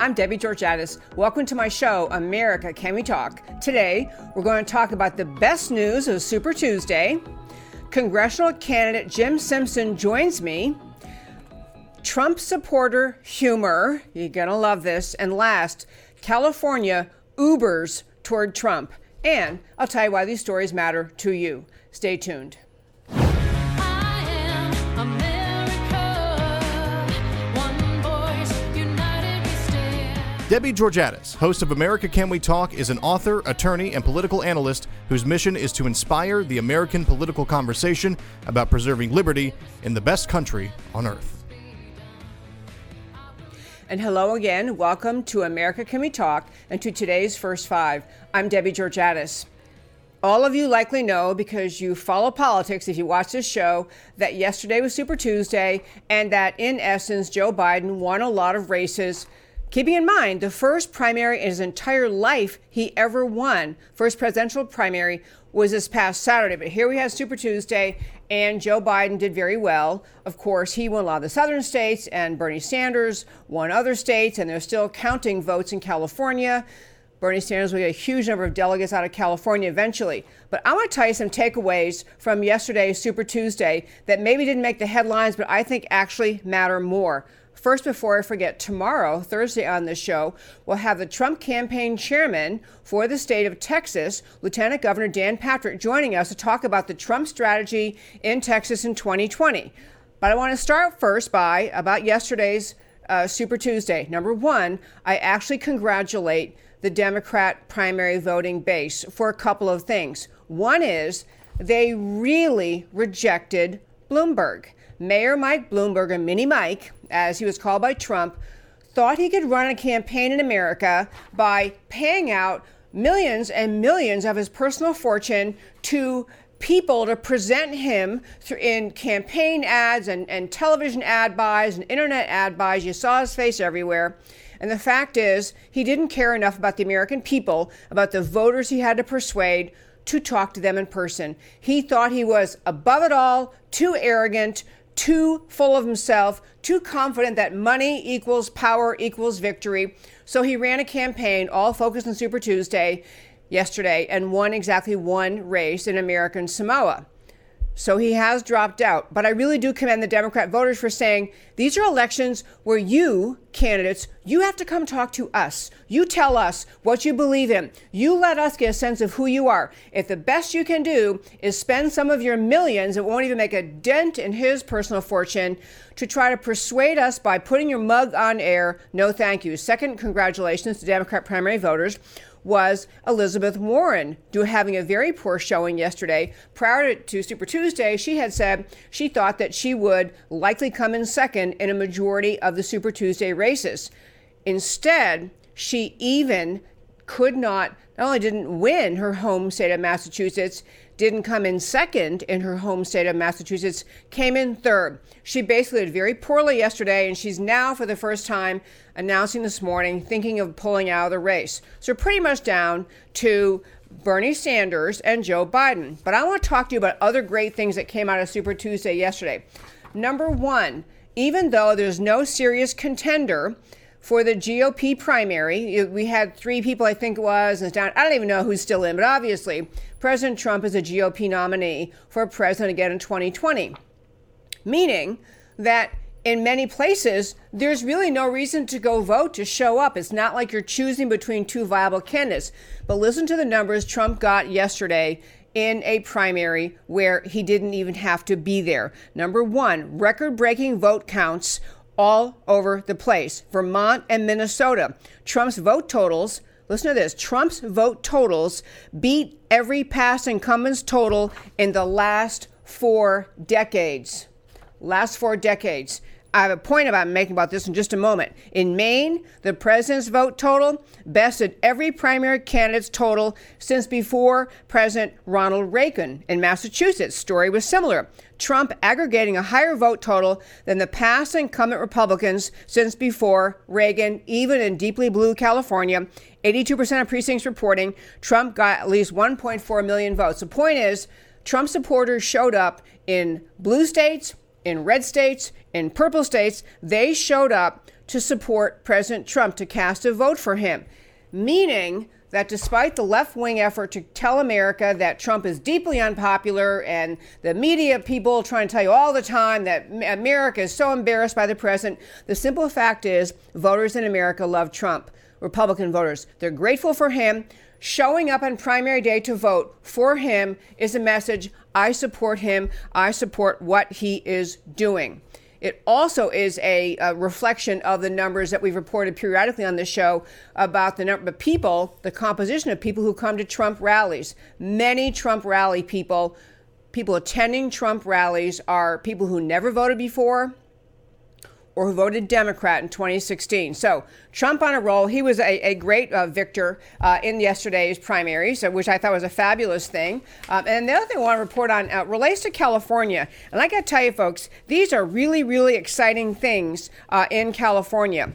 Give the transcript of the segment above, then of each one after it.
I'm Debbie Georgatos. Welcome to my show, America Can We Talk? Today, we're going to talk about the best news of Super Tuesday. Congressional candidate Jim Simpson joins me. Trump supporter humor, you're gonna love this. And last, California Ubers toward Trump. And I'll tell you why these stories matter to you. Stay tuned. Debbie Georgatos, host of America Can We Talk, is an author, attorney, and political analyst whose mission is to inspire the American political conversation about preserving liberty in the best country on earth. And hello again. Welcome to America Can We Talk and to today's First Five. I'm Debbie Georgatos. All of you likely know because you follow politics if you watch this show that yesterday was Super Tuesday and that in essence Joe Biden won a lot of races Keeping in mind, the first primary in his entire life he ever won, first presidential primary, was this past Saturday. But here we have Super Tuesday, and Joe Biden did very well. Of course, he won a lot of the southern states, and Bernie Sanders won other states, and they're still counting votes in California. Bernie Sanders will get a huge number of delegates out of California eventually. But I want to tell you some takeaways from yesterday's Super Tuesday that maybe didn't make the headlines, but I think actually matter more. First, before I forget, tomorrow, Thursday on the show, we'll have the Trump campaign chairman for the state of Texas, Lieutenant Governor Dan Patrick, joining us to talk about the Trump strategy in Texas in 2020. But I want to start first by about yesterday's uh, Super Tuesday. Number one, I actually congratulate the Democrat primary voting base for a couple of things. One is they really rejected Bloomberg. Mayor Mike Bloomberg, and Mini Mike, as he was called by Trump, thought he could run a campaign in America by paying out millions and millions of his personal fortune to people to present him in campaign ads and, and television ad buys and internet ad buys. You saw his face everywhere. And the fact is, he didn't care enough about the American people, about the voters he had to persuade to talk to them in person. He thought he was above it all, too arrogant, too full of himself, too confident that money equals power equals victory. So he ran a campaign all focused on Super Tuesday yesterday and won exactly one race in American Samoa. So he has dropped out. But I really do commend the Democrat voters for saying these are elections where you, candidates, you have to come talk to us. You tell us what you believe in. You let us get a sense of who you are. If the best you can do is spend some of your millions, it won't even make a dent in his personal fortune, to try to persuade us by putting your mug on air, no thank you. Second, congratulations to Democrat primary voters was Elizabeth Warren, do having a very poor showing yesterday. Prior to Super Tuesday, she had said she thought that she would likely come in second in a majority of the Super Tuesday races. Instead, she even could not, not only didn't win her home state of Massachusetts, didn't come in second in her home state of Massachusetts, came in third. She basically did very poorly yesterday, and she's now, for the first time, announcing this morning, thinking of pulling out of the race. So, pretty much down to Bernie Sanders and Joe Biden. But I want to talk to you about other great things that came out of Super Tuesday yesterday. Number one, even though there's no serious contender, for the GOP primary. We had three people, I think it was, and down. I don't even know who's still in, but obviously, President Trump is a GOP nominee for president again in 2020. Meaning that in many places, there's really no reason to go vote to show up. It's not like you're choosing between two viable candidates. But listen to the numbers Trump got yesterday in a primary where he didn't even have to be there. Number one, record breaking vote counts all over the place. Vermont and Minnesota. Trump's vote totals, listen to this Trump's vote totals beat every past incumbent's total in the last four decades. Last four decades. I have a point about making about this in just a moment. In Maine, the president's vote total bested every primary candidate's total since before President Ronald Reagan. In Massachusetts, story was similar. Trump aggregating a higher vote total than the past incumbent Republicans since before Reagan, even in deeply blue California. 82% of precincts reporting Trump got at least 1.4 million votes. The point is, Trump supporters showed up in blue states, in red states, in purple states. They showed up to support President Trump, to cast a vote for him. Meaning that despite the left wing effort to tell America that Trump is deeply unpopular and the media people trying to tell you all the time that America is so embarrassed by the president, the simple fact is voters in America love Trump, Republican voters. They're grateful for him. Showing up on primary day to vote for him is a message I support him, I support what he is doing. It also is a, a, reflection of the numbers that we've reported periodically on this show about the number of people, the composition of people who come to Trump rallies. Many Trump rally people, people attending Trump rallies are people who never voted before, or who voted Democrat in 2016. So Trump on a roll. He was a, a great uh, victor uh, in yesterday's primaries, which I thought was a fabulous thing. Um, and the other thing I want to report on uh, relates to California. And I got to tell you, folks, these are really, really exciting things uh, in California.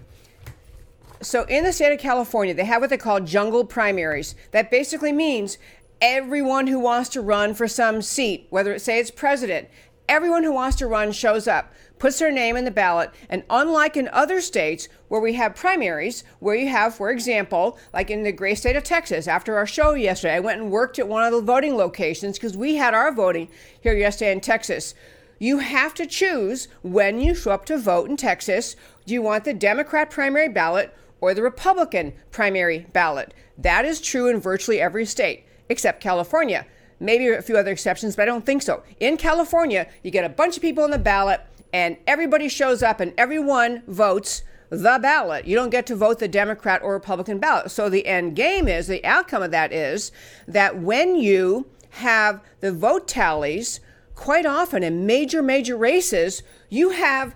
So in the state of California, they have what they call jungle primaries. That basically means everyone who wants to run for some seat, whether it say it's president, everyone who wants to run shows up puts their name in the ballot. And unlike in other states where we have primaries, where you have, for example, like in the great state of Texas, after our show yesterday, I went and worked at one of the voting locations because we had our voting here yesterday in Texas. You have to choose when you show up to vote in Texas. Do you want the Democrat primary ballot or the Republican primary ballot? That is true in virtually every state except California. Maybe a few other exceptions, but I don't think so. In California, you get a bunch of people on the ballot and everybody shows up and everyone votes the ballot. You don't get to vote the Democrat or Republican ballot. So the end game is the outcome of that is that when you have the vote tallies, quite often in major, major races, you have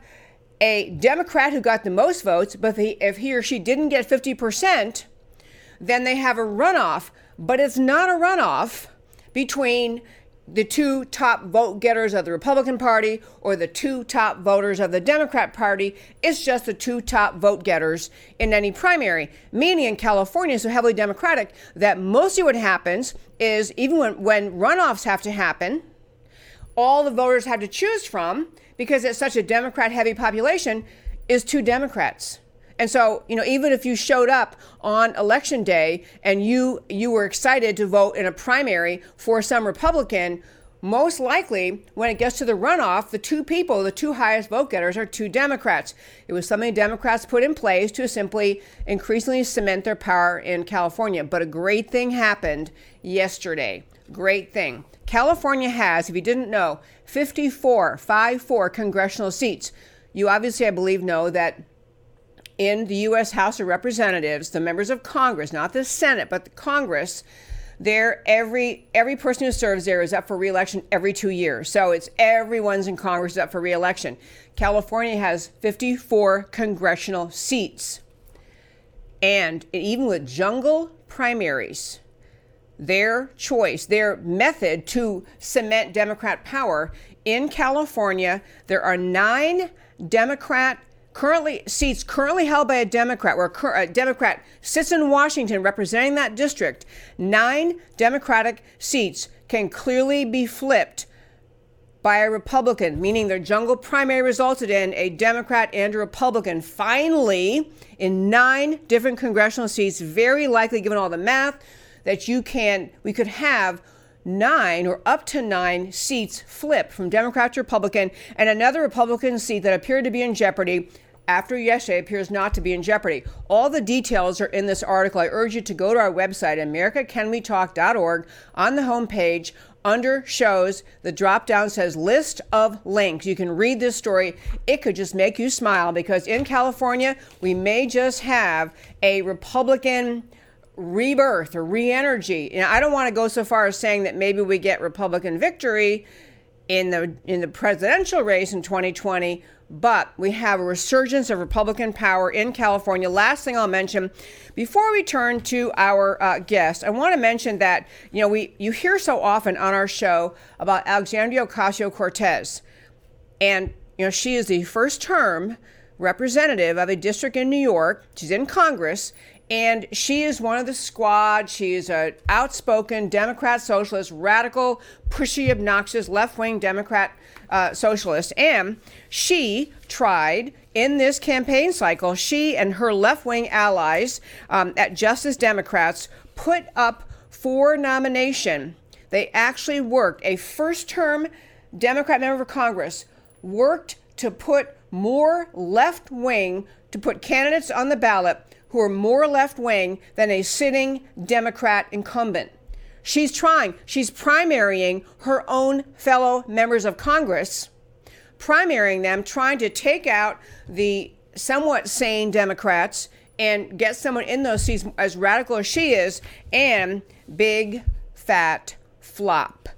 a Democrat who got the most votes, but if he or she didn't get 50%, then they have a runoff. But it's not a runoff between the two top vote getters of the Republican Party or the two top voters of the Democrat Party. It's just the two top vote getters in any primary. Meaning in California, so heavily Democratic, that mostly what happens is even when, when runoffs have to happen, all the voters have to choose from, because it's such a Democrat heavy population, is two Democrats. And so, you know, even if you showed up on election day and you you were excited to vote in a primary for some Republican, most likely when it gets to the runoff, the two people, the two highest vote getters are two Democrats. It was something Democrats put in place to simply increasingly cement their power in California. But a great thing happened yesterday. Great thing. California has, if you didn't know, 54, 5 4 congressional seats. You obviously, I believe, know that in the U.S. House of Representatives, the members of Congress, not the Senate, but the Congress, there every every person who serves there is up for reelection every two years. So it's everyone's in Congress is up for reelection. California has 54 congressional seats, and even with jungle primaries, their choice, their method to cement Democrat power in California, there are nine Democrat currently seats currently held by a Democrat, where a Democrat sits in Washington representing that district, nine Democratic seats can clearly be flipped by a Republican, meaning their jungle primary resulted in a Democrat and a Republican. Finally, in nine different congressional seats, very likely given all the math, that you can we could have nine or up to nine seats flip from Democrat to Republican, and another Republican seat that appeared to be in jeopardy after yesterday appears not to be in jeopardy. All the details are in this article. I urge you to go to our website, americacanwetalk.org. On the homepage, under shows, the drop down says list of links. You can read this story. It could just make you smile because in California, we may just have a Republican rebirth or re-energy. And I don't want to go so far as saying that maybe we get Republican victory in the in the presidential race in 2020, but we have a resurgence of Republican power in California. Last thing I'll mention before we turn to our uh, guest, I want to mention that you know we you hear so often on our show about Alexandria Ocasio Cortez, and you know she is the first term representative of a district in New York. She's in Congress, and she is one of the squad. She is an outspoken Democrat socialist, radical, pushy, obnoxious, left wing Democrat uh, socialist. And she tried in this campaign cycle, she and her left wing allies um, at Justice Democrats put up for nomination. They actually worked, a first term Democrat member of Congress worked to put more left wing, to put candidates on the ballot who are more left wing than a sitting Democrat incumbent. She's trying, she's primarying her own fellow members of Congress, primarying them, trying to take out the somewhat sane Democrats and get someone in those seats as radical as she is, and big fat flop.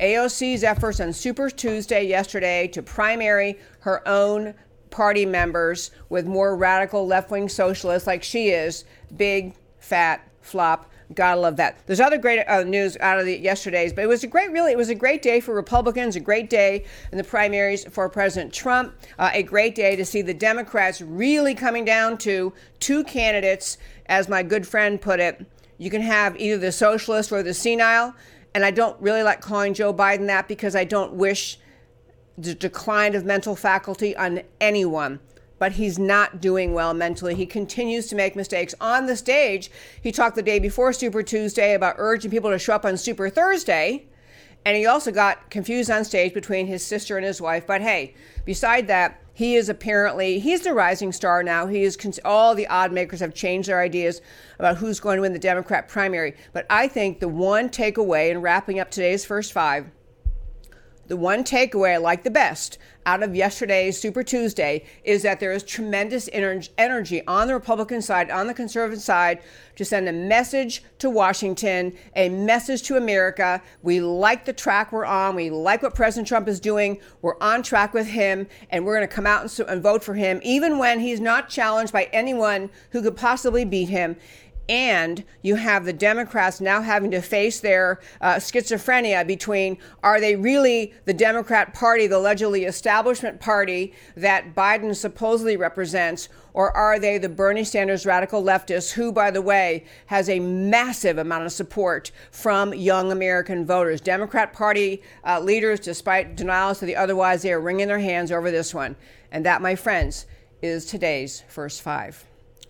AOC's efforts on Super Tuesday yesterday to primary her own party members with more radical left wing socialists like she is. Big, fat flop. Gotta love that. There's other great uh, news out of the yesterday's, but it was a great, really, it was a great day for Republicans, a great day in the primaries for President Trump, uh, a great day to see the Democrats really coming down to two candidates, as my good friend put it. You can have either the socialist or the senile, and I don't really like calling Joe Biden that because I don't wish the decline of mental faculty on anyone but he's not doing well mentally. He continues to make mistakes on the stage. He talked the day before Super Tuesday about urging people to show up on Super Thursday. And he also got confused on stage between his sister and his wife. But hey, beside that, he is apparently he's the rising star now. He is all the odd makers have changed their ideas about who's going to win the Democrat primary. But I think the one takeaway in wrapping up today's first five the one takeaway I like the best out of yesterday's Super Tuesday is that there is tremendous energy on the Republican side, on the conservative side, to send a message to Washington, a message to America. We like the track we're on. We like what President Trump is doing. We're on track with him, and we're going to come out and, and vote for him, even when he's not challenged by anyone who could possibly beat him and you have the Democrats now having to face their uh, schizophrenia between are they really the Democrat Party, the allegedly establishment party that Biden supposedly represents, or are they the Bernie Sanders radical leftists, who, by the way, has a massive amount of support from young American voters? Democrat Party uh, leaders, despite denials to the otherwise, they are wringing their hands over this one. And that, my friends, is today's first five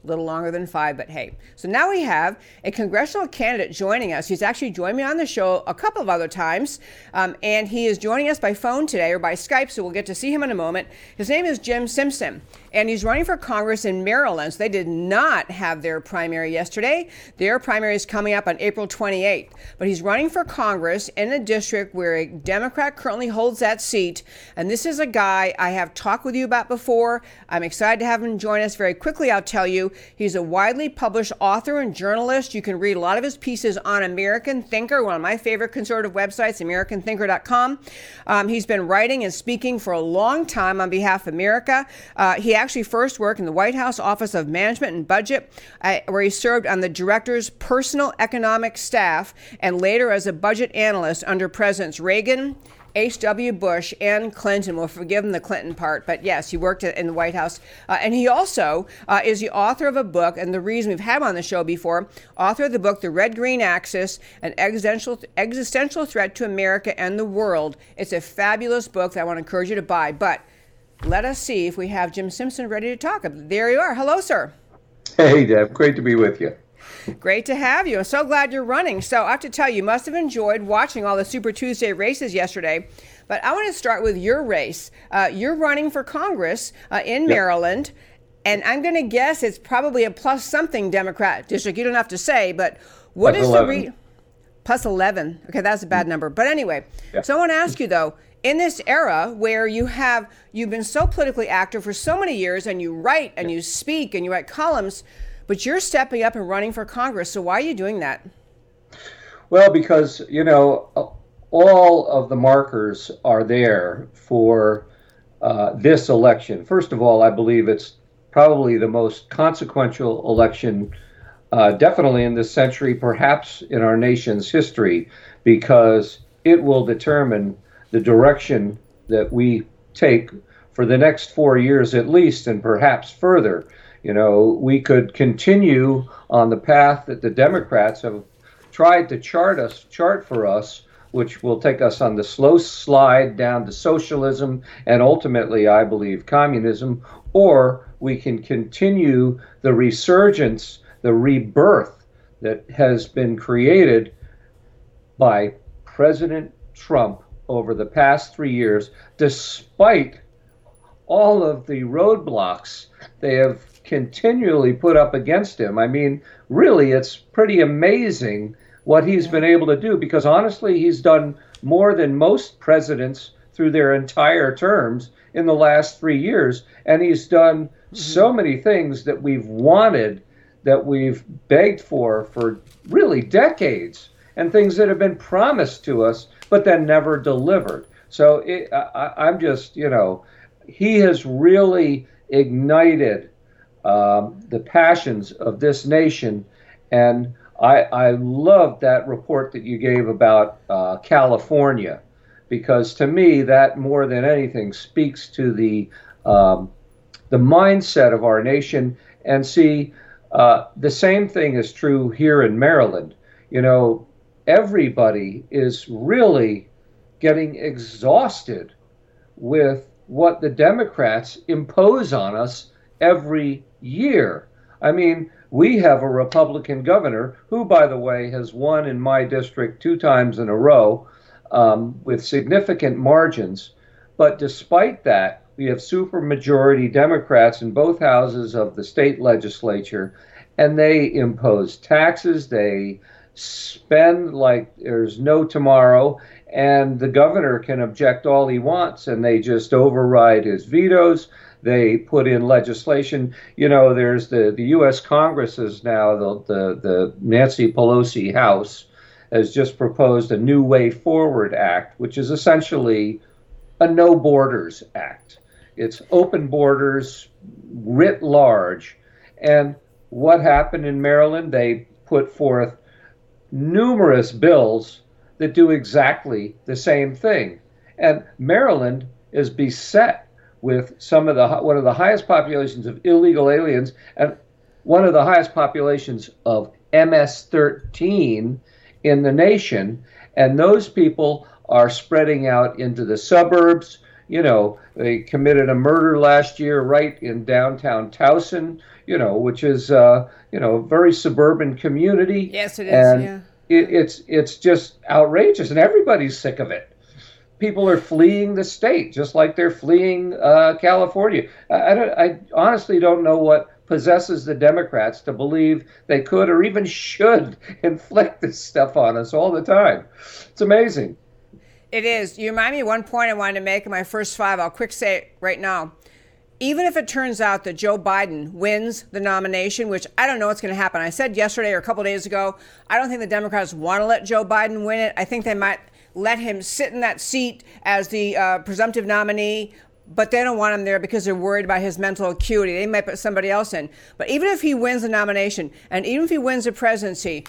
little longer than five, but hey. So now we have a congressional candidate joining us. He's actually joined me on the show a couple of other times, um, and he is joining us by phone today or by Skype, so we'll get to see him in a moment. His name is Jim Simpson, and he's running for Congress in Maryland. So they did not have their primary yesterday. Their primary is coming up on April 28th, but he's running for Congress in a district where a Democrat currently holds that seat, and this is a guy I have talked with you about before. I'm excited to have him join us very quickly. I'll tell you He's a widely published author and journalist. You can read a lot of his pieces on American Thinker, one of my favorite conservative websites, AmericanThinker.com. Um, he's been writing and speaking for a long time on behalf of America. Uh, he actually first worked in the White House Office of Management and Budget, uh, where he served on the director's personal economic staff and later as a budget analyst under Presidents Reagan, H.W. Bush and Clinton. We'll forgive him the Clinton part, but yes, he worked in the White House. Uh, and he also uh, is the author of a book, and the reason we've had him on the show before, author of the book, The Red Green Axis An Existential, Existential Threat to America and the World. It's a fabulous book that I want to encourage you to buy. But let us see if we have Jim Simpson ready to talk. There you are. Hello, sir. Hey, Deb. Great to be with you. Great to have you. I'm so glad you're running. So I have to tell you, you must have enjoyed watching all the Super Tuesday races yesterday. But I want to start with your race. Uh, you're running for Congress uh, in yep. Maryland. And I'm going to guess it's probably a plus something Democrat district. You don't have to say, but what plus is 11. the re- plus 11? Okay, that's a bad mm. number. But anyway, yeah. so I want to ask you though, in this era where you have you've been so politically active for so many years and you write and you speak and you write columns but you're stepping up and running for Congress. So why are you doing that? Well, because, you know, all of the markers are there for uh, this election. First of all, I believe it's probably the most consequential election, uh, definitely in this century, perhaps in our nation's history, because it will determine the direction that we take for the next four years at least, and perhaps further. You know, we could continue on the path that the Democrats have tried to chart us, chart for us, which will take us on the slow slide down to socialism and ultimately, I believe, communism, or we can continue the resurgence, the rebirth that has been created by President Trump over the past three years, despite all of the roadblocks they have continually put up against him. I mean, really, it's pretty amazing what he's been able to do because honestly, he's done more than most presidents through their entire terms in the last three years. And he's done mm-hmm. so many things that we've wanted, that we've begged for for really decades, and things that have been promised to us but then never delivered. So it, I, I'm just, you know, he has really ignited um, the passions of this nation. And I, I love that report that you gave about uh, California, because to me, that more than anything speaks to the um, the mindset of our nation. And see, uh, the same thing is true here in Maryland. You know, everybody is really getting exhausted with what the Democrats impose on us every year. I mean, we have a Republican governor who, by the way, has won in my district two times in a row um, with significant margins. But despite that, we have supermajority Democrats in both houses of the state legislature, and they impose taxes. They spend like there's no tomorrow, and the governor can object all he wants, and they just override his vetoes. They put in legislation. You know, there's the the U.S. Congress is now the the, the Nancy Pelosi House has just proposed a New Way Forward Act, which is essentially a No Borders Act. It's open borders writ large. And what happened in Maryland? They put forth numerous bills that do exactly the same thing. And Maryland is beset with some of the one of the highest populations of illegal aliens and one of the highest populations of MS-13 in the nation, and those people are spreading out into the suburbs. You know, they committed a murder last year right in downtown Towson. You know, which is uh, you know a very suburban community. Yes, it is. And yeah it, it's it's just outrageous, and everybody's sick of it. People are fleeing the state, just like they're fleeing uh, California. I, I, I honestly don't know what possesses the Democrats to believe they could or even should inflict this stuff on us all the time. It's amazing. It is. You remind me of one point I wanted to make in my first five. I'll quick say it right now even if it turns out that Joe Biden wins the nomination, which I don't know what's going to happen. I said yesterday or a couple days ago, I don't think the Democrats want to let Joe Biden win it. I think they might let him sit in that seat as the uh, presumptive nominee, but they don't want him there because they're worried about his mental acuity. They might put somebody else in. But even if he wins the nomination, and even if he wins the presidency,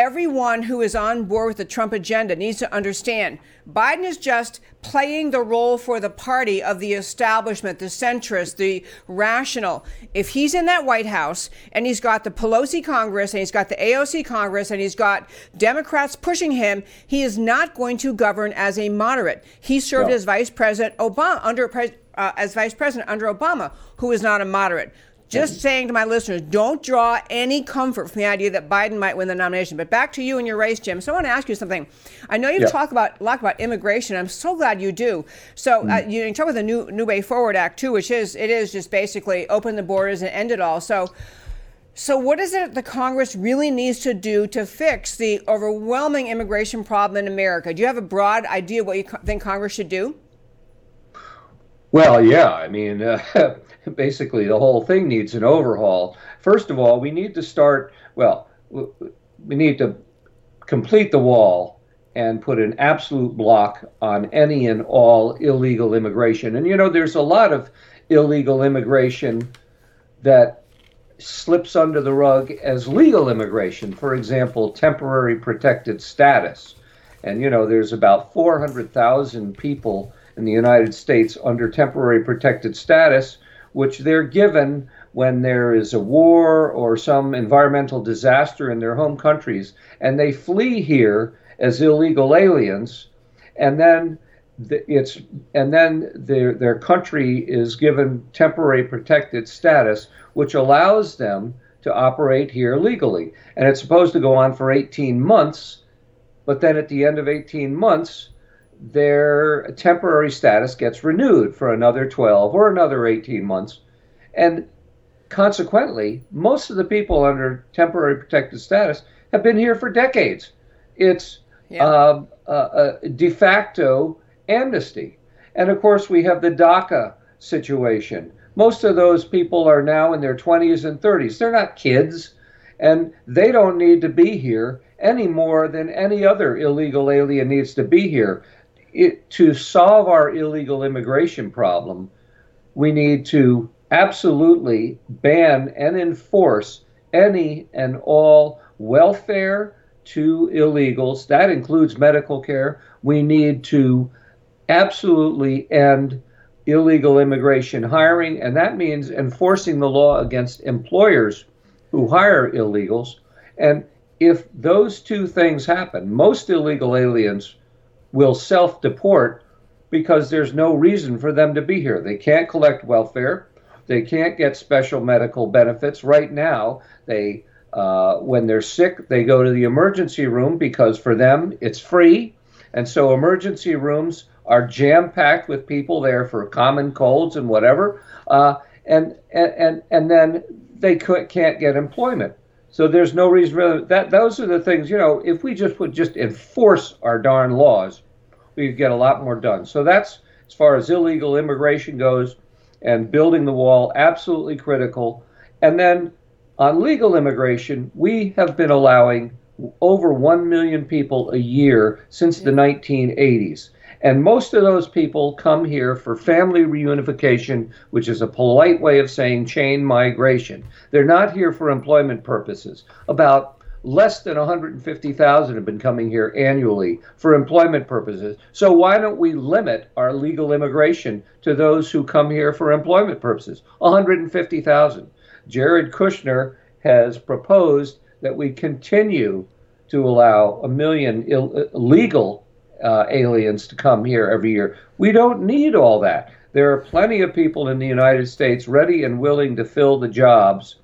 everyone who is on board with the Trump agenda needs to understand Biden is just playing the role for the party of the establishment, the centrist, the rational. If he's in that White House and he's got the Pelosi Congress and he's got the AOC Congress and he's got Democrats pushing him, he is not going to govern as a moderate. He served no. as Vice President Obama under uh, as Vice President under Obama, who is not a moderate. Just saying to my listeners, don't draw any comfort from the idea that Biden might win the nomination. But back to you and your race, Jim. So I want to ask you something. I know you yeah. talk about a lot about immigration. I'm so glad you do. So uh, mm. uh, you, you talk about the new New Way Forward Act too, which is it is just basically open the borders and end it all. So. So, what is it the Congress really needs to do to fix the overwhelming immigration problem in America? Do you have a broad idea what you think Congress should do? Well, yeah. I mean, uh, basically the whole thing needs an overhaul. First of all, we need to start, well, we need to complete the wall and put an absolute block on any and all illegal immigration. And you know, there's a lot of illegal immigration that slips under the rug as legal immigration. For example, temporary protected status. And you know, there's about 400,000 people in the United States under temporary protected status which they're given when there is a war or some environmental disaster in their home countries and they flee here as illegal aliens and then it's and then their their country is given temporary protected status which allows them to operate here legally. And it's supposed to go on for 18 months but then at the end of 18 months their temporary status gets renewed for another 12 or another 18 months and consequently, most of the people under temporary protected status have been here for decades. It's yeah. uh, uh, a de facto amnesty. And of course, we have the DACA situation. Most of those people are now in their 20s and 30s. They're not kids, and they don't need to be here any more than any other illegal alien needs to be here. It, to solve our illegal immigration problem, we need to absolutely ban and enforce any and all welfare to illegals. That includes medical care. We need to absolutely end illegal immigration hiring, and that means enforcing the law against employers who hire illegals. And if those two things happen, most illegal aliens will self deport because there's no reason for them to be here. They can't collect welfare. They can't get special medical benefits right now. They uh, when they're sick, they go to the emergency room because for them it's free, and so emergency rooms are jam packed with people there for common colds and whatever, uh, and, and and then they can't get employment. So there's no reason for that. Those are the things you know. If we just would just enforce our darn laws, we could get a lot more done. So that's as far as illegal immigration goes and building the wall absolutely critical. And then on legal immigration, we have been allowing over 1 million people a year since the 1980s. And most of those people come here for family reunification, which is a polite way of saying chain migration. They're not here for employment purposes. About less than 150,000 have been coming here annually for employment purposes. So why don't we limit our legal immigration to those who come here for employment purposes? 150,000. Jared Kushner has proposed that we continue to allow a million illegal uh, uh, aliens to come here every year. We don't need all that. There are plenty of people in the United States ready and willing to fill the jobs.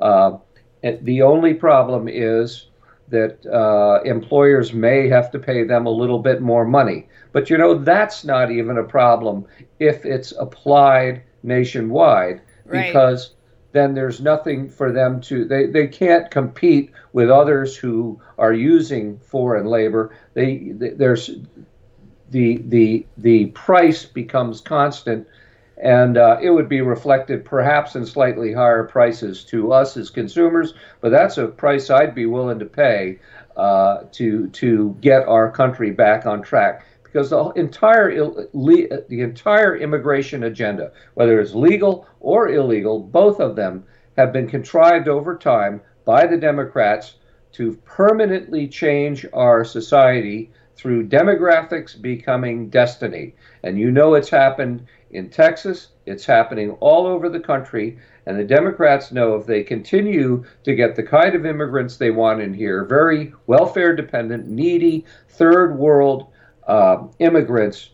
Uh, the only problem is that uh, employers may have to pay them a little bit more money. But you know, that's not even a problem if it's applied nationwide right. because then there's nothing for them to they, they can't compete with others who are using foreign labor they, there's the the the price becomes constant and uh, it would be reflected perhaps in slightly higher prices to us as consumers. But that's a price I'd be willing to pay uh, to to get our country back on track. Because the entire the entire immigration agenda, whether it's legal or illegal, both of them have been contrived over time by the Democrats to permanently change our society through demographics becoming destiny. And you know it's happened in Texas. It's happening all over the country. And the Democrats know if they continue to get the kind of immigrants they want in here, very welfare dependent, needy, third world uh, immigrants,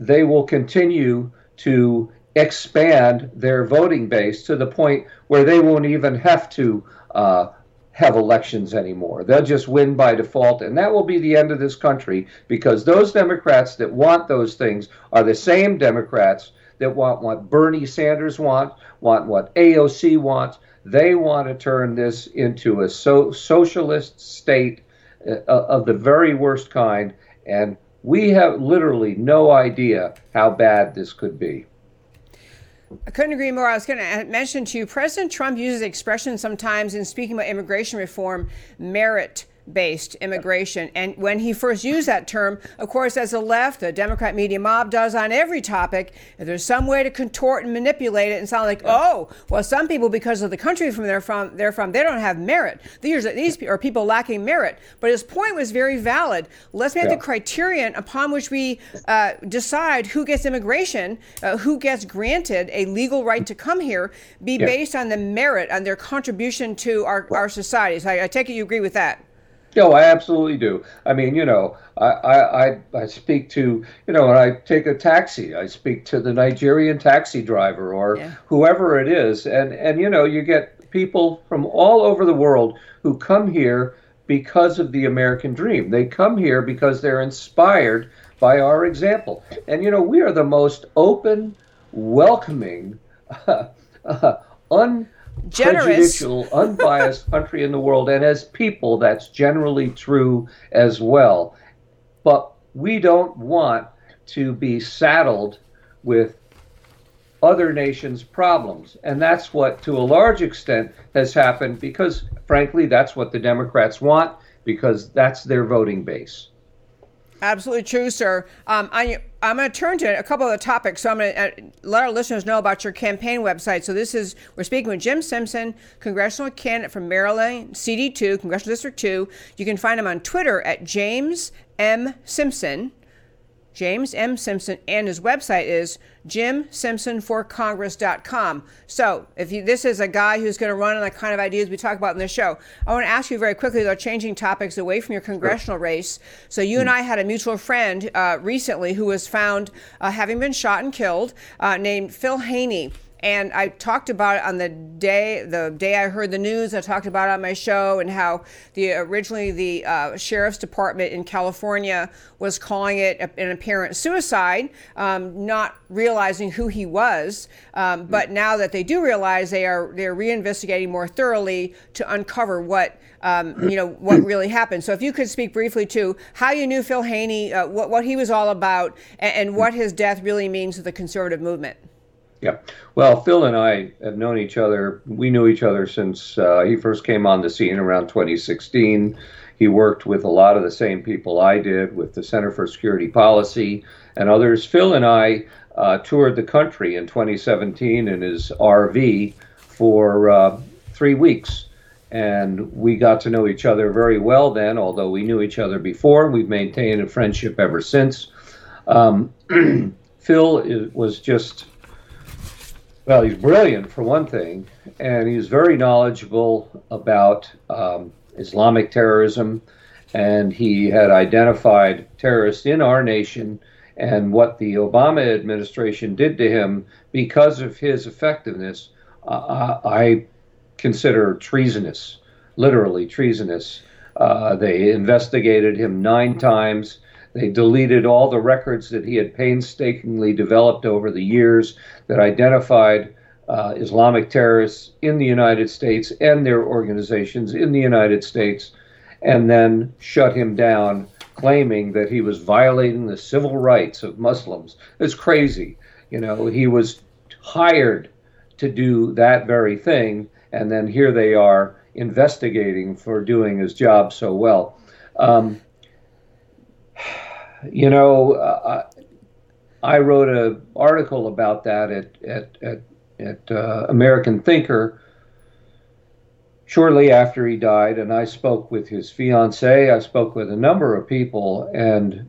they will continue to expand their voting base to the point where they won't even have to uh, have elections anymore. They'll just win by default, and that will be the end of this country because those Democrats that want those things are the same Democrats that want what Bernie Sanders wants, want what AOC wants. They want to turn this into a so- socialist state uh, of the very worst kind, and we have literally no idea how bad this could be. I couldn't agree more. I was going to mention to you President Trump uses expressions sometimes in speaking about immigration reform merit based immigration. And when he first used that term, of course, as the left, the Democrat media mob does on every topic, if there's some way to contort and manipulate it and sound like, oh, well, some people, because of the country from they're from, they're from, they don't have merit. These are, these are people lacking merit. But his point was very valid. Let's make yeah. the criterion upon which we uh, decide who gets immigration, uh, who gets granted a legal right to come here, be yeah. based on the merit, on their contribution to our, our societies. I, I take it you agree with that. No, I absolutely do. I mean, you know, I, I, I speak to, you know, when I take a taxi, I speak to the Nigerian taxi driver or yeah. whoever it is. And, and, you know, you get people from all over the world who come here because of the American dream. They come here because they're inspired by our example. And, you know, we are the most open, welcoming, uh, uh, un Generous. prejudicial, unbiased country in the world. And as people, that's generally true as well. But we don't want to be saddled with other nations' problems. And that's what, to a large extent, has happened because, frankly, that's what the Democrats want because that's their voting base. Absolutely true, sir. Um, I, I'm going to turn to a couple of the topics. So I'm going to uh, let our listeners know about your campaign website. So this is we're speaking with Jim Simpson, congressional candidate from Maryland, CD2, Congressional District 2. You can find him on Twitter at James M Simpson. James M. Simpson, and his website is jimsimpsonforcongress.com. So, if you, this is a guy who's going to run on the kind of ideas we talk about in this show, I want to ask you very quickly, though, changing topics away from your congressional race. So, you and I had a mutual friend uh, recently who was found uh, having been shot and killed, uh, named Phil Haney. And I talked about it on the day the day I heard the news. I talked about it on my show and how the originally the uh, sheriff's department in California was calling it an apparent suicide, um, not realizing who he was. Um, but now that they do realize, they are they're reinvestigating more thoroughly to uncover what. Um, you know what really happened. So, if you could speak briefly to how you knew Phil Haney, uh, what, what he was all about, and, and what his death really means to the conservative movement. Yeah. Well, Phil and I have known each other. We knew each other since uh, he first came on the scene around 2016. He worked with a lot of the same people I did with the Center for Security Policy and others. Phil and I uh, toured the country in 2017 in his RV for uh, three weeks. And we got to know each other very well then, although we knew each other before. We've maintained a friendship ever since. Um, Phil is, was just well, he's brilliant for one thing, and he's very knowledgeable about um, Islamic terrorism, and he had identified terrorists in our nation and what the Obama administration did to him because of his effectiveness. Uh, I consider treasonous, literally treasonous. Uh, they investigated him nine times. They deleted all the records that he had painstakingly developed over the years that identified uh, Islamic terrorists in the United States and their organizations in the United States, and then shut him down, claiming that he was violating the civil rights of Muslims. It's crazy. You know, he was hired to do that very thing, and then here they are investigating for doing his job so well. Um, you know, uh, I wrote an article about that at at at, at uh, American Thinker shortly after he died, and I spoke with his fiancee. I spoke with a number of people, and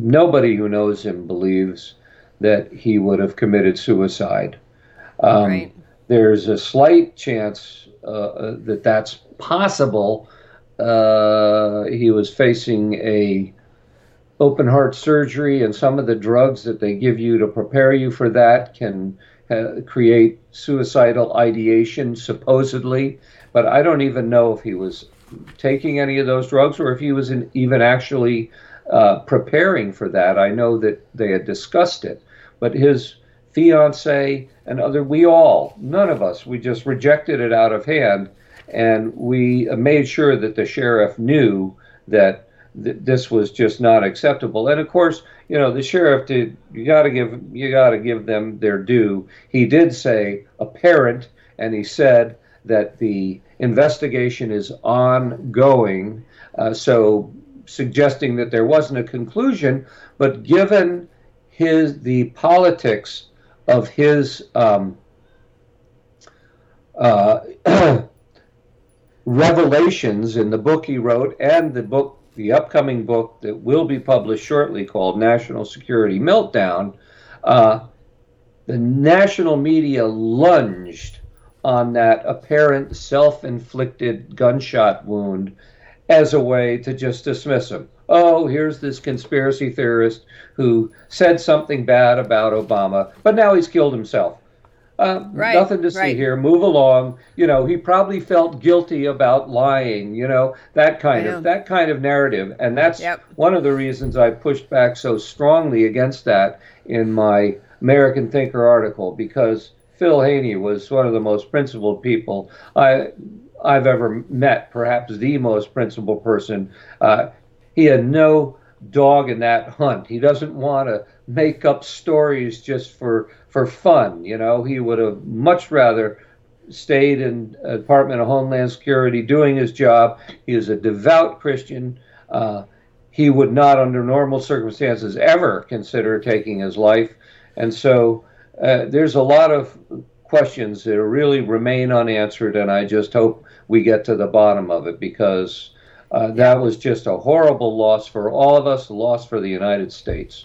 nobody who knows him believes that he would have committed suicide. Um, right. There's a slight chance uh, uh that that's possible. Uh, he was facing a open heart surgery and some of the drugs that they give you to prepare you for that can uh, create suicidal ideation, supposedly. But I don't even know if he was taking any of those drugs or if he was in, even actually uh, preparing for that. I know that they had discussed it. But his fiance and other, we all, none of us, we just rejected it out of hand. And we made sure that the sheriff knew that th- this was just not acceptable. And of course, you know, the sheriff did. You got to give you got to give them their due. He did say apparent, and he said that the investigation is ongoing. Uh, so suggesting that there wasn't a conclusion, but given his the politics of his um, uh, revelations in the book he wrote and the book, the upcoming book that will be published shortly called National Security Meltdown, uh, the national media lunged on that apparent self inflicted gunshot wound as a way to just dismiss him. Oh, here's this conspiracy theorist who said something bad about Obama, but now he's killed himself. Uh, right, nothing to see right. here. Move along. You know, he probably felt guilty about lying. You know, that kind of that kind of narrative, and that's yep. one of the reasons I pushed back so strongly against that in my American Thinker article because Phil Haney was one of the most principled people I I've ever met, perhaps the most principled person. Uh, he had no dog in that hunt. He doesn't want to make up stories just for for fun. You know, he would have much rather stayed in Department of Homeland Security doing his job. He is a devout Christian. Uh, he would not, under normal circumstances, ever consider taking his life. And so uh, there's a lot of questions that really remain unanswered, and I just hope we get to the bottom of it because uh, that was just a horrible loss for all of us, a loss for the United States.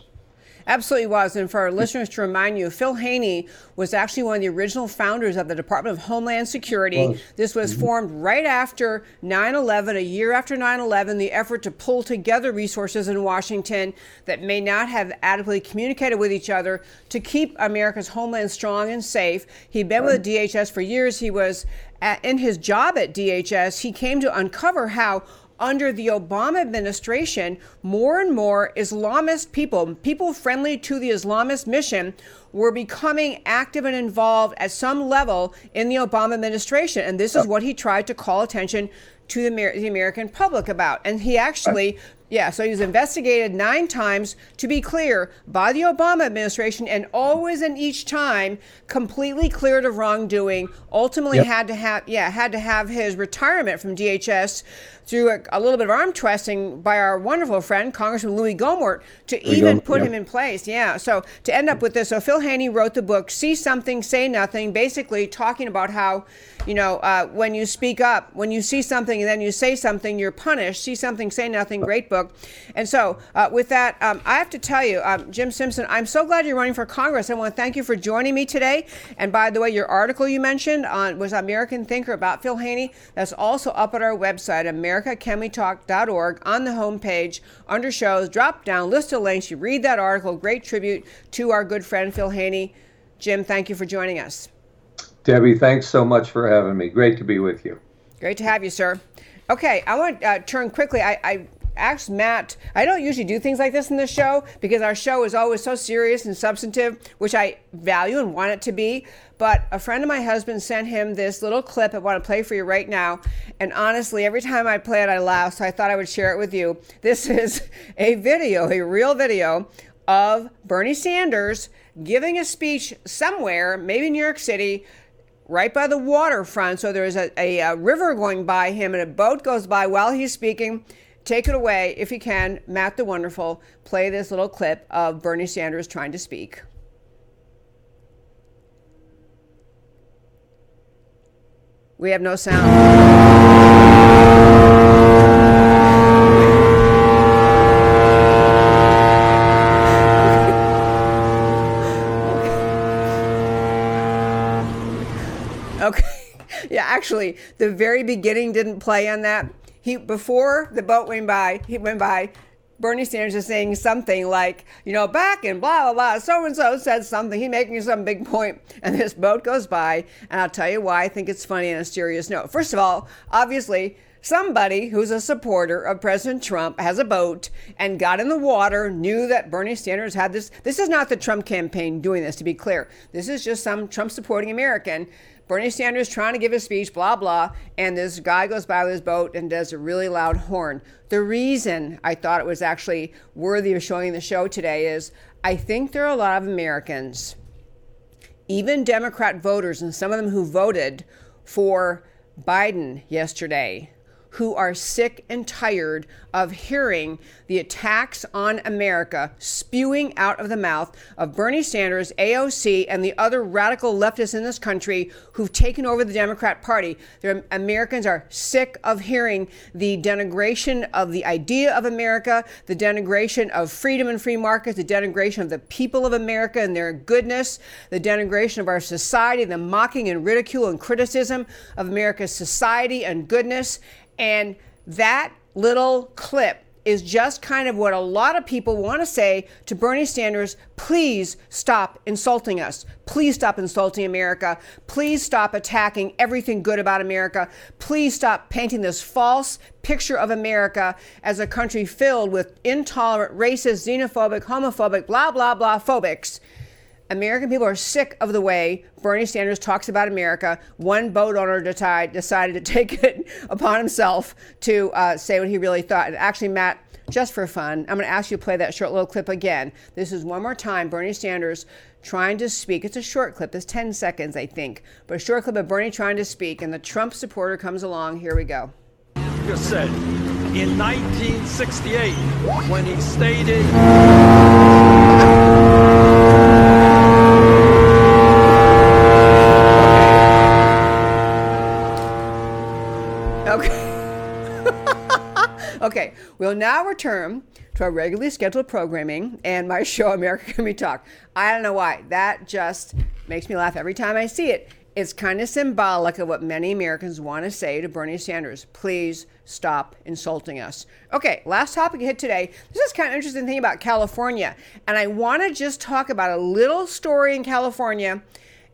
Absolutely was. And for our listeners to remind you, Phil Haney was actually one of the original founders of the Department of Homeland Security. This was mm-hmm. formed right after 9 11, a year after 9 11, the effort to pull together resources in Washington that may not have adequately communicated with each other to keep America's homeland strong and safe. He'd been right. with DHS for years. He was at, in his job at DHS, he came to uncover how under the Obama administration, more and more Islamist people, people friendly to the Islamist mission, were becoming active and involved at some level in the Obama administration. And this is what he tried to call attention to the, the American public about. And he actually uh, yeah, so he was investigated nine times, to be clear, by the Obama administration, and always and each time completely cleared of wrongdoing. Ultimately, yep. had to have yeah had to have his retirement from DHS through a, a, little bit of arm twisting by our wonderful friend Congressman Louis Gohmert to even put yep. him in place. Yeah, so to end up with this, so Phil Haney wrote the book "See Something, Say Nothing," basically talking about how you know, uh, when you speak up, when you see something and then you say something, you're punished. See something, say nothing. Great book. And so, uh, with that, um, I have to tell you, um, Jim Simpson, I'm so glad you're running for Congress. I want to thank you for joining me today. And by the way, your article you mentioned on was American Thinker about Phil Haney. That's also up at our website, AmericaCanWeTalk.org, on the homepage under shows. Drop down list of links. You read that article. Great tribute to our good friend Phil Haney. Jim, thank you for joining us. Debbie, thanks so much for having me. Great to be with you. Great to have you, sir. Okay, I want to uh, turn quickly. I, I asked Matt, I don't usually do things like this in this show because our show is always so serious and substantive, which I value and want it to be. But a friend of my husband sent him this little clip I want to play for you right now. And honestly, every time I play it, I laugh. So I thought I would share it with you. This is a video, a real video of Bernie Sanders giving a speech somewhere, maybe New York City, right by the waterfront. So there's a, a, a, river going by him, and a boat goes by while he's speaking. Take it away, if you can, Matt the Wonderful. Play this little clip of Bernie Sanders trying to speak. We have no sound. Okay. Yeah, actually, the very beginning didn't play on that. He before the boat went by, he went by. Bernie Sanders is saying something like, you know, back and blah blah blah. So and so said something. He's making some big point, and this boat goes by. And I'll tell you why I think it's funny on a serious note. First of all, obviously, somebody who's a supporter of President Trump has a boat and got in the water, knew that Bernie Sanders had this. This is not the Trump campaign doing this, to be clear. This is just some Trump supporting American Bernie Sanders trying to give a speech, blah, blah, and this guy goes by with his boat and does a really loud horn. The reason I thought it was actually worthy of showing the show today is I think there are a lot of Americans, even Democrat voters, and some of them who voted for Biden yesterday, who are sick and tired of hearing the attacks on America spewing out of the mouth of Bernie Sanders, AOC, and the other radical leftists in this country who've taken over the Democrat Party. Americans are sick of hearing the denigration of the idea of America, the denigration of freedom and free markets, the denigration of the people of America and their goodness, the denigration of our society, the mocking and ridicule and criticism of America's society and goodness. And that little clip is just kind of what a lot of people want to say to Bernie Sanders please stop insulting us. Please stop insulting America. Please stop attacking everything good about America. Please stop painting this false picture of America as a country filled with intolerant, racist, xenophobic, homophobic, blah, blah, blah phobics American people are sick of the way Bernie Sanders talks about America. One boat owner decided, decided to take it upon himself to uh, say what he really thought. And actually, Matt, just for fun, I'm going to ask you to play that short little clip again. This is one more time Bernie Sanders trying to speak. It's a short clip, it's 10 seconds, I think, but a short clip of Bernie trying to speak, and the Trump supporter comes along. Here we go. Just said in 1968 when he stated. We'll now return to our regularly scheduled programming and my show, America Can We Talk. I don't know why. That just makes me laugh every time I see it. It's kind of symbolic of what many Americans want to say to Bernie Sanders. Please stop insulting us. Okay, last topic hit today. This is kind of interesting thing about California. And I want to just talk about a little story in California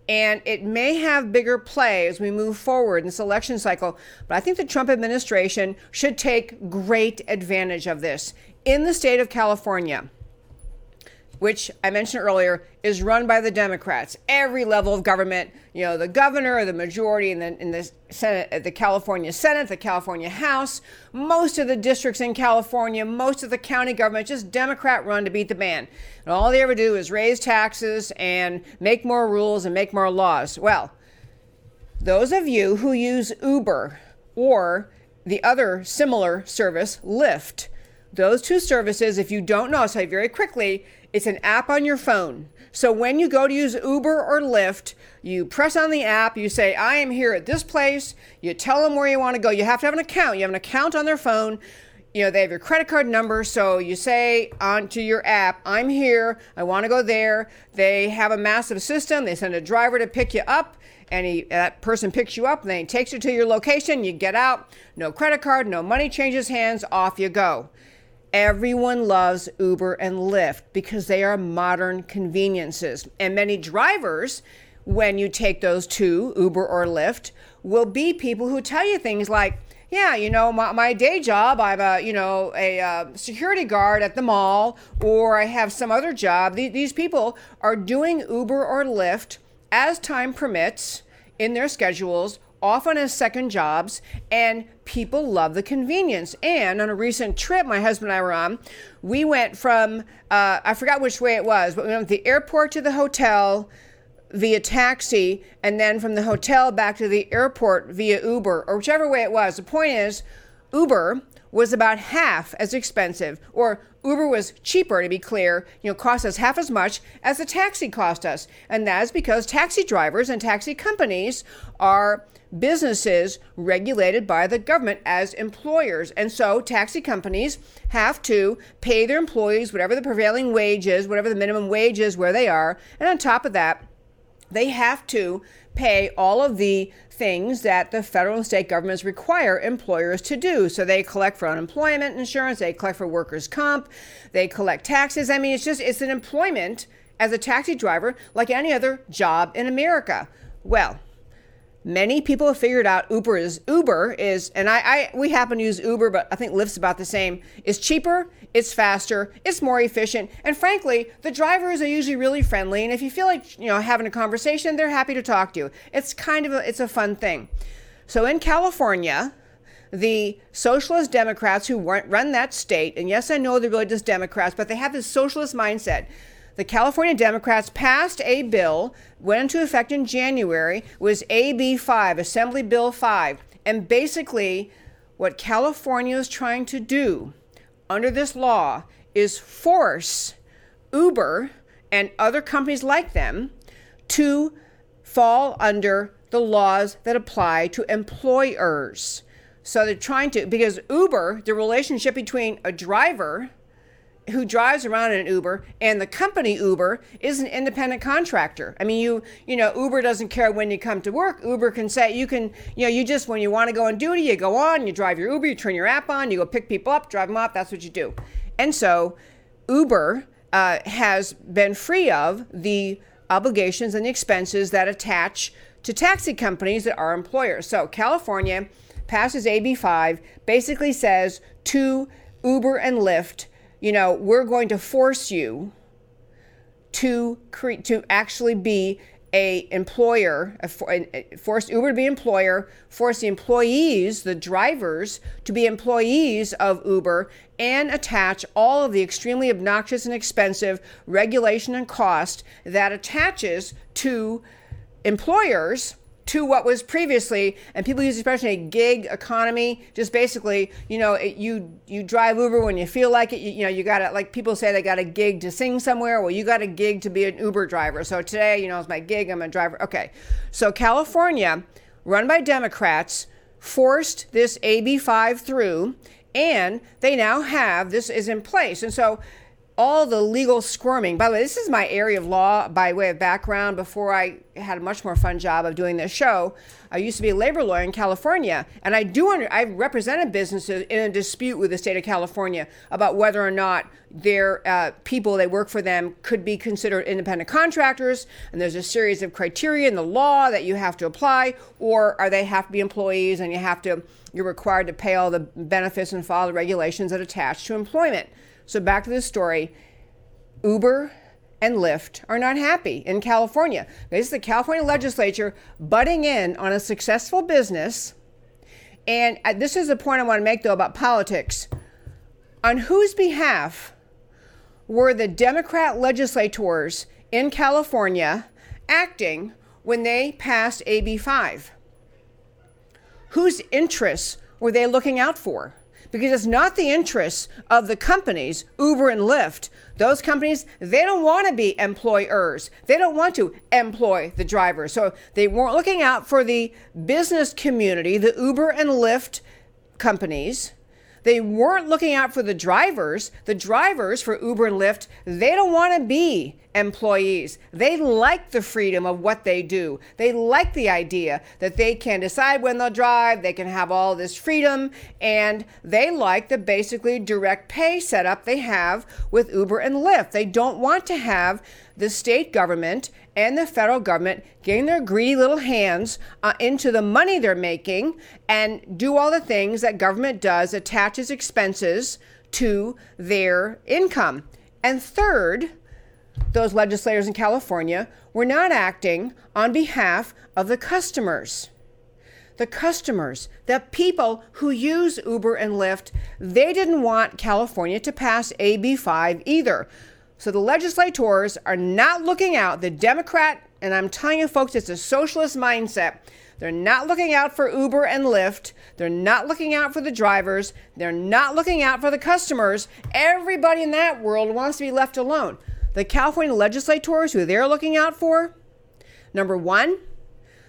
and it may have bigger play as we move forward in this election cycle. But I think the Trump administration should take great advantage of this. In the state of California, which I mentioned earlier, is run by the Democrats. Every level of government, you know, the governor, the majority in the in the Senate, uh, the California Senate, the California House, most of the districts in California, most of the county government, just Democrat run to beat the band. And all they ever do is raise taxes and make more rules and make more laws. Well, those of you who use Uber or the other similar service, Lyft, those two services, if you don't know, I'll you very quickly, it's an app on your phone. So when you go to use Uber or Lyft, you press on the app, you say, I am here at this place, you tell them where you want to go. You have to have an account. You have an account on their phone. You know, they have your credit card number. So you say onto your app, I'm here, I want to go there. They have a massive system. They send a driver to pick you up and he, that person picks you up and then he takes you to your location. You get out, no credit card, no money changes hands, off you go. Everyone loves Uber and Lyft because they are modern conveniences. And many drivers, when you take those two, Uber or Lyft, will be people who tell you things like, yeah, you know, my, my day job, I'm a, you know, a uh, security guard at the mall, or I have some other job. These, these people are doing Uber or Lyft as time permits in their schedules often as second jobs, and people love the convenience. And on a recent trip my husband and I were on, we went from, uh, I forgot which way it was, but we went from the airport to the hotel via taxi, and then from the hotel back to the airport via Uber, or whichever way it was. The point is, Uber was about half as expensive, or Uber was cheaper to be clear, you know, cost us half as much as the taxi cost us. And that is because taxi drivers and taxi companies are businesses regulated by the government as employers. And so taxi companies have to pay their employees whatever the prevailing wage is, whatever the minimum wage is where they are. And on top of that, they have to pay all of the things that the federal and state governments require employers to do. So they collect for unemployment insurance, they collect for workers' comp, they collect taxes. I mean, it's just, it's an employment as a taxi driver like any other job in America. Well, Many people have figured out Uber is Uber is, and I, I we happen to use Uber, but I think Lyft's about the same. It's cheaper, it's faster, it's more efficient, and frankly, the drivers are usually really friendly. And if you feel like you know having a conversation, they're happy to talk to you. It's kind of a, it's a fun thing. So in California, the socialist Democrats who run that state, and yes, I know they're really just Democrats, but they have this socialist mindset the California Democrats passed a bill, went into effect in January, was AB 5, Assembly Bill 5. And basically, what California is trying to do under this law is force Uber and other companies like them to fall under the laws that apply to employers. So they're trying to, because Uber, the relationship between a driver who drives around in an Uber and the company Uber is an independent contractor. I mean, you you know, Uber doesn't care when you come to work. Uber can say you can, you know, you just when you want to go on duty, you go on, you drive your Uber, you turn your app on, you go pick people up, drive them off. That's what you do. And so, Uber uh, has been free of the obligations and the expenses that attach to taxi companies that are employers. So California passes AB5, basically says to Uber and Lyft you know, we're going to force you to create to actually be a employer, a force Uber to be employer, force the employees, the drivers, to be employees of Uber, and attach all of the extremely obnoxious and expensive regulation and cost that attaches to employers to what was previously, and people use the expression a gig economy. Just basically, you know, it, you you drive Uber when you feel like it. You, you know, you got to like people say they got a gig to sing somewhere. Well, you got a gig to be an Uber driver. So today, you know, it's my gig. I'm a driver. Okay, so California, run by Democrats, forced this AB5 through, and they now have this is in place, and so all the legal squirming. By the way, this is my area of law by way of background. Before I had a much more fun job of doing this show, I used to be a labor lawyer in California, and I do under, I represented businesses in a dispute with the state of California about whether or not their uh, people they work for them could be considered independent contractors. And there's a series of criteria in the law that you have to apply, or are they have to be employees and you have to you're required to pay all the benefits and follow the regulations that attach to employment. So back to the story Uber and Lyft are not happy in California. This is the California legislature butting in on a successful business. And uh, this is the point I want to make, though, about politics. On whose behalf were the Democrat legislators in California acting when they passed AB 5? Whose interests were they looking out for? Because it's not the interests of the companies, Uber and Lyft. Those companies, they don't want to be employers. They don't want to employ the drivers. So they weren't looking out for the business community, the Uber and Lyft companies. They weren't looking out for the drivers. The drivers for Uber and Lyft, they don't want to be employees. They like the freedom of what they do. They like the idea that they can decide when they'll drive, they can have all this freedom, and they like the basically direct pay setup they have with Uber and Lyft. They don't want to have the state government and the federal government getting their greedy little hands uh, into the money they're making and do all the things that government does, attaches expenses to their income. And third, those legislators in California were not acting on behalf of the customers. The customers, the people who use Uber and Lyft, they didn't want California to pass AB 5 either. So the legislators are not looking out. The Democrat, and I'm telling you folks, it's a socialist mindset. They're not looking out for Uber and Lyft. They're not looking out for the drivers. They're not looking out for the customers. Everybody in that world wants to be left alone. The California legislators, who they're looking out for, number one,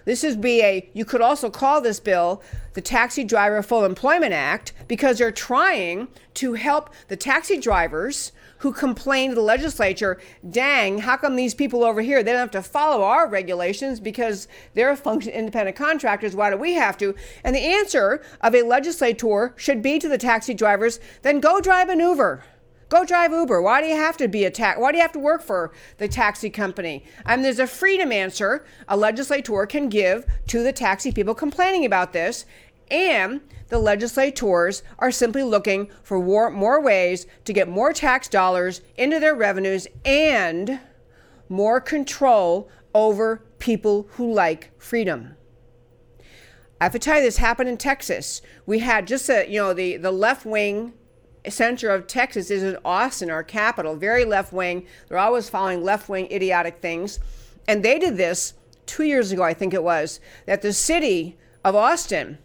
this is be a, you could also call this bill the Taxi Driver Full Employment Act because they're trying to help the taxi drivers who complain to the legislature, dang, how come these people over here, they don't have to follow our regulations because they're function independent contractors, why do we have to? And the answer of a legislator should be to the taxi drivers, then go drive an Uber. Go drive Uber. Why do you have to be a tax? Why do you have to work for the taxi company? And there's a freedom answer a legislator can give to the taxi people complaining about this. And the legislators are simply looking for war, more ways to get more tax dollars into their revenues and more control over people who like freedom. I have to tell you, this happened in Texas. We had just a, you know, the, the left wing center of Texas is in Austin, our capital, very left wing. They're always following left wing idiotic things. And they did this two years ago, I think it was, that the city of Austin,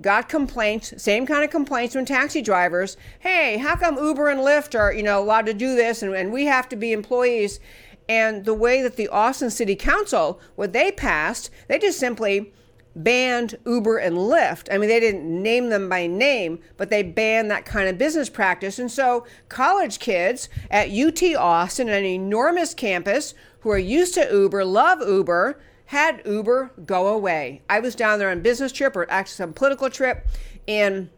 got complaints, same kind of complaints from taxi drivers. Hey, how come Uber and Lyft are, you know, allowed to do this and, and we have to be employees? And the way that the Austin City Council, what they passed, they just simply banned Uber and Lyft. I mean, they didn't name them by name, but they banned that kind of business practice. And so, college kids at UT Austin, an enormous campus, who are used to Uber, love Uber, had Uber go away. I was down there on business trip or actually some political trip, and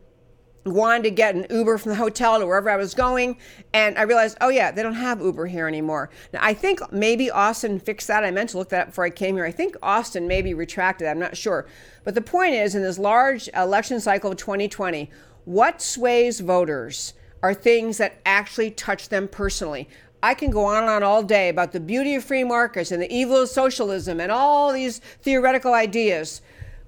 wanted to get an Uber from the hotel to wherever I was going, and I realized, oh yeah, they don't have Uber here anymore. Now I think maybe Austin fixed that. I meant to look that up before I came here. I think Austin maybe retracted. That. I'm not sure, but the point is, in this large election cycle of 2020, what sways voters are things that actually touch them personally. I can go on and on all day about the beauty of free markets and the evil of socialism and all these theoretical ideas,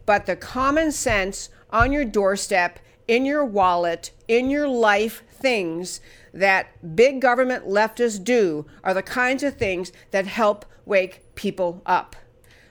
but the common sense on your doorstep in your wallet, in your life things that big government leftists do are the kinds of things that help wake people up.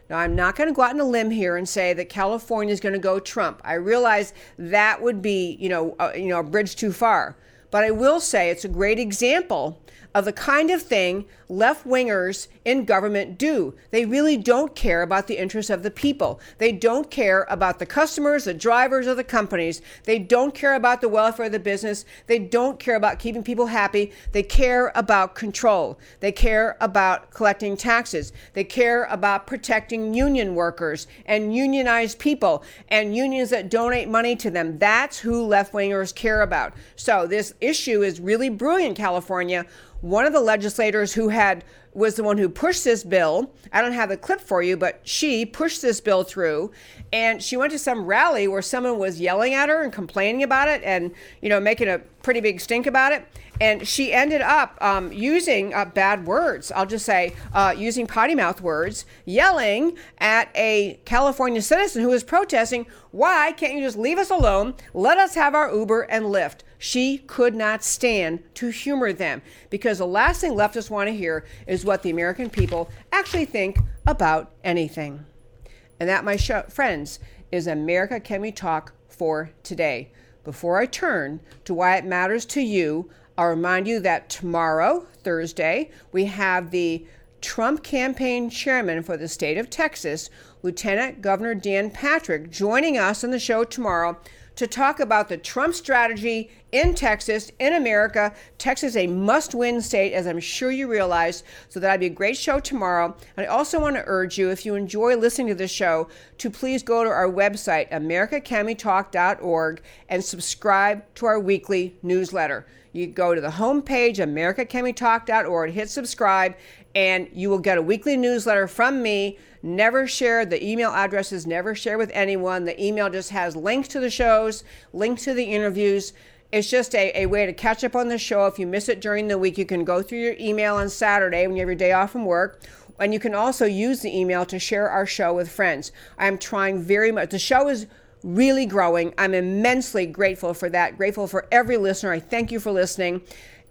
Now, I'm not going to go out on a limb here and say that California is going to go Trump. I realize that would be, you know, uh, you know, a bridge too far. But I will say it's a great example of the kind of thing left wingers in government do. They really don't care about the interests of the people. They don't care about the customers, the drivers, or the companies. They don't care about the welfare of the business. They don't care about keeping people happy. They care about control. They care about collecting taxes. They care about protecting union workers and unionized people and unions that donate money to them. That's who left wingers care about. So this issue is really brewing in California one of the legislators who had was the one who pushed this bill. I don't have the clip for you, but she pushed this bill through and she went to some rally where someone was yelling at her and complaining about it and, you know, making a pretty big stink about it. And she ended up um, using uh, bad words. I'll just say, uh, using potty mouth words, yelling at a California citizen who was protesting, Why can't you just leave us alone? Let us have our Uber and Lyft. She could not stand to humor them because the last thing leftists want to hear is what the American people actually think about anything. And that, my show, friends, is America Can We Talk for today. Before I turn to why it matters to you, I'll remind you that tomorrow, Thursday, we have the Trump campaign chairman for the state of Texas, Lieutenant Governor Dan Patrick, joining us on the show tomorrow to talk about the Trump strategy in Texas, in America. Texas is a must win state, as I'm sure you realize. So that'd be a great show tomorrow. And I also want to urge you, if you enjoy listening to this show, to please go to our website, americacanwetalk.org, and subscribe to our weekly newsletter. You go to the homepage, americacanwetalk.org, hit subscribe, and you will get a weekly newsletter from me. Never share the email addresses, never share with anyone. The email just has links to the shows, links to the interviews. It's just a, a way to catch up on the show. If you miss it during the week, you can go through your email on Saturday when you have your day off from work. And you can also use the email to share our show with friends. I'm trying very much. The show is really growing. I'm immensely grateful for that. Grateful for every listener. I thank you for listening.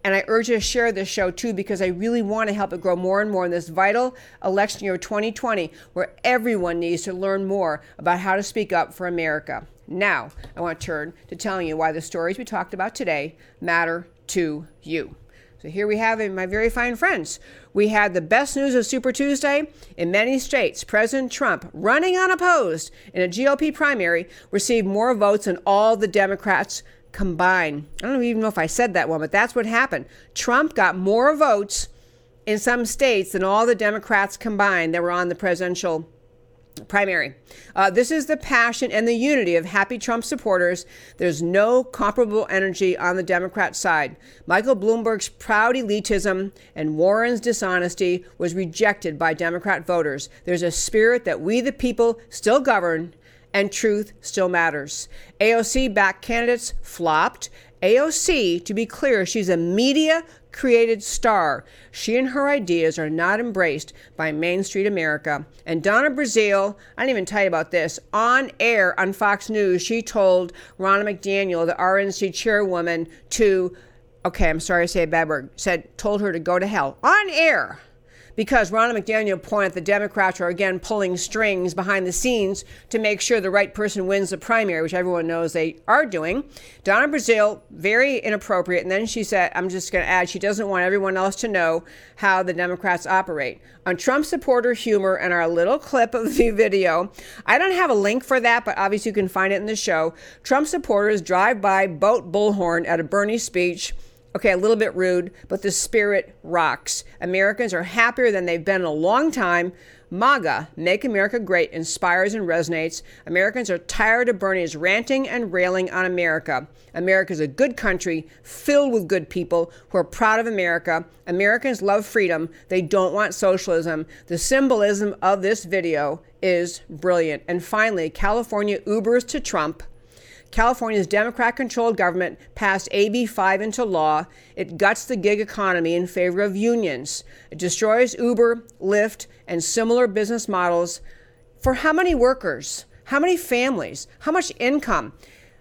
And I urge you to share this show too because I really want to help it grow more and more in this vital election year 2020 where everyone needs to learn more about how to speak up for America. Now, I want to turn to telling you why the stories we talked about today matter to you. So here we have my very fine friends. We had the best news of Super Tuesday. In many states, President Trump, running unopposed in a GOP primary, received more votes than all the Democrats combined. I don't even know if I said that one, but that's what happened. Trump got more votes in some states than all the Democrats combined that were on the presidential primary. Uh, this is the passion and the unity of happy Trump supporters. There's no comparable energy on the Democrat side. Michael Bloomberg's proud elitism and Warren's dishonesty was rejected by Democrat voters. There's a spirit that we, the people, still govern and truth still matters. AOC backed candidates flopped. AOC, to be clear, she's a media created star. She and her ideas are not embraced by Main Street America. And Donna Brazile, I didn't even tell you about this, on air on Fox News, she told Ronna McDaniel, the RNC chairwoman, to, okay, I'm sorry to say a bad word, said, told her to go to hell on air because Ronna McDaniel pointed the Democrats are again pulling strings behind the scenes to make sure the right person wins the primary, which everyone knows they are doing. Donna Brazile, very inappropriate. And then she said, I'm just going to add, she doesn't want everyone else to know how the Democrats operate. On Trump supporter humor and our little clip of the video, I don't have a link for that, but obviously you can find it in the show. Trump supporters drive by boat bullhorn at a Bernie speech Okay, a little bit rude, but the spirit rocks. Americans are happier than they've been in a long time. MAGA, Make America Great, inspires and resonates. Americans are tired of Bernie's ranting and railing on America. America is a good country filled with good people who are proud of America. Americans love freedom. They don't want socialism. The symbolism of this video is brilliant. And finally, California Ubers to Trump. California's Democrat controlled government passed AB 5 into law. It guts the gig economy in favor of unions. It destroys Uber, Lyft, and similar business models. For how many workers? How many families? How much income?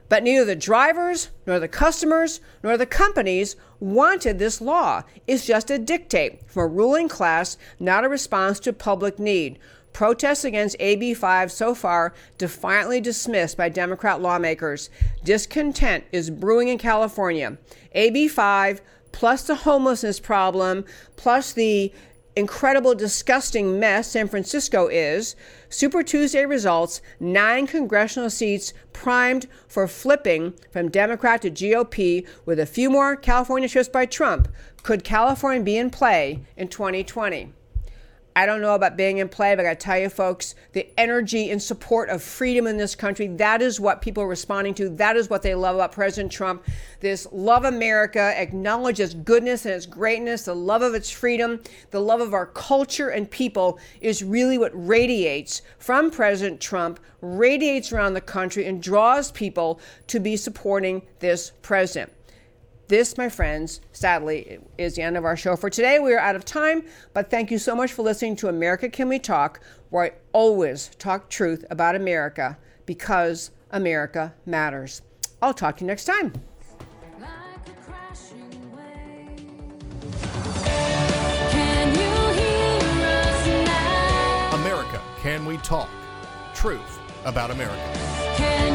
But neither the drivers, nor the customers, nor the companies wanted this law. It's just a dictate from a ruling class, not a response to public need. Protests against AB 5 so far defiantly dismissed by Democrat lawmakers. Discontent is brewing in California. AB 5 plus the homelessness problem, plus the incredible, disgusting mess San Francisco is, Super Tuesday results nine congressional seats primed for flipping from Democrat to GOP with a few more California shifts by Trump. Could California be in play in 2020? I don't know about being in play, but I tell you, folks, the energy and support of freedom in this country, that is what people are responding to. That is what they love about President Trump. This love America, acknowledge its goodness and its greatness, the love of its freedom, the love of our culture and people is really what radiates from President Trump, radiates around the country, and draws people to be supporting this president. This, my friends, sadly, is the end of our show for today. We are out of time, but thank you so much for listening to America Can We Talk, where I always talk truth about America because America matters. I'll talk to you next time. America Can We Talk? Truth about America.